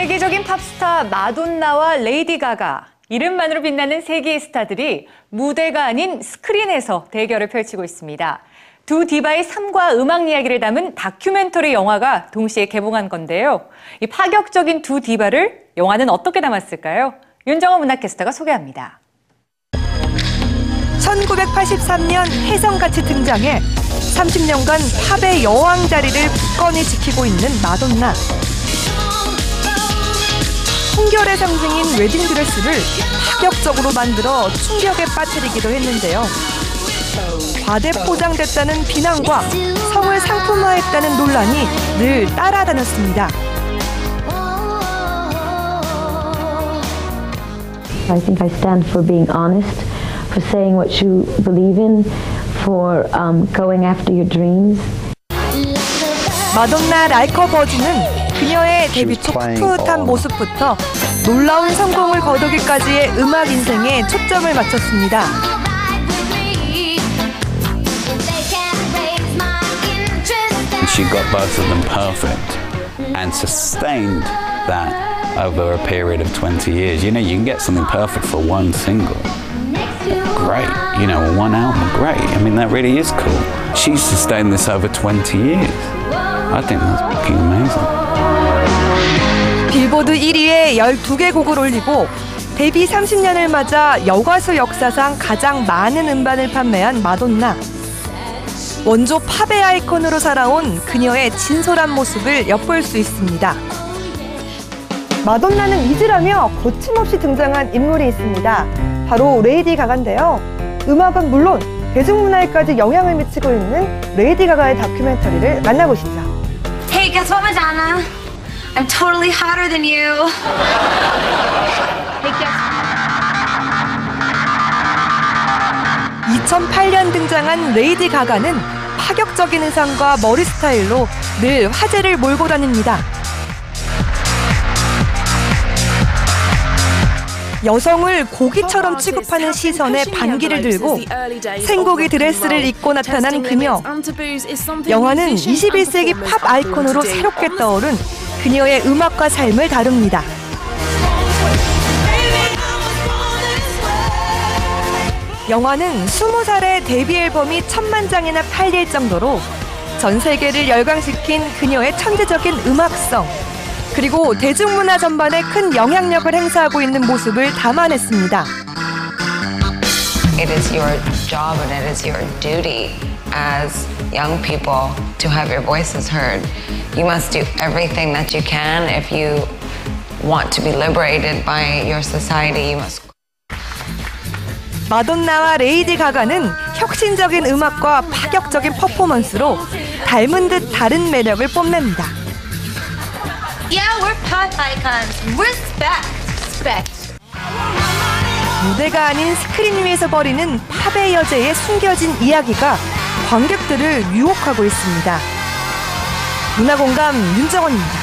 세계적인 팝스타 마돈나와 레이디 가가 이름만으로 빛나는 세계의 스타들이 무대가 아닌 스크린에서 대결을 펼치고 있습니다. 두 디바의 삶과 음악 이야기를 담은 다큐멘터리 영화가 동시에 개봉한 건데요. 이 파격적인 두 디바를 영화는 어떻게 담았을까요? 윤정호 문화캐스터가 소개합니다. 1983년 혜성같이 등장해 30년간 팝의 여왕 자리를 굳건히 지키고 있는 마돈나. 풍결의 상징인 웨딩드레스를 파격적으로 만들어 충격에 빠뜨리기도 했는데요. 과대 포장됐다는 비난과 성을 상품화했다는 논란이 늘 따라다녔습니다. I think I stand for being honest, for saying what you believe in, for um, going after your dreams. 마돈나 라이커 버즈는 그녀의 데뷔 초 풋풋한 모습부터 놀라운 성공을 거두기까지의 음악 인생에 초점을 맞췄습니다. She got both of them perfect and sustained that over a period of 20 years. You know, you can get something perfect for one single. Great. You know, one album, great. I mean, that really is cool. She sustained this over 20 years. I think that's fucking amazing. 빌보드 1위에 12개 곡을 올리고 데뷔 30년을 맞아 여가수 역사상 가장 많은 음반을 판매한 마돈나. 원조 팝의 아이콘으로 살아온 그녀의 진솔한 모습을 엿볼 수 있습니다. 마돈나는 잊으라며 거침없이 등장한 인물이 있습니다. 바로 레이디 가가인데요. 음악은 물론 대중문화에까지 영향을 미치고 있는 레이디 가가의 다큐멘터리를 만나보시죠. Hey, guess what, Madonna? I'm totally hotter than you. hey, guess 2008년 등장한 레이디 가가는 파격적인 의상과 머리 스타일로 늘 화제를 몰고 다닙니다. 여성을 고기처럼 취급하는 시선에 반기를 들고 생고기 드레스를 입고 나타난 그녀. 영화는 21세기 팝 아이콘으로 새롭게 떠오른 그녀의 음악과 삶을 다룹니다. 영화는 20살에 데뷔 앨범이 천만 장이나 팔릴 정도로 전 세계를 열광시킨 그녀의 천재적인 음악성 그리고 대중문화 전반에 큰 영향력을 행사하고 있는 모습을 담아냈습니다. It is your job and it is your duty as young people to have your voices heard. You must do everything that you can if you want to be liberated by your society. You must 마돈나와 레이디 가가는 혁신적인 음악과 파격적인 퍼포먼스로 닮은 듯 다른 매력을 뽐냅니다. Yeah, we're pop icons. Respect. Respect. 무대가 아닌 스크린 위에서 벌이는 팝의 여제의 숨겨진 이야기가 관객들을 유혹하고 있습니다. 문화공감 윤정원입니다.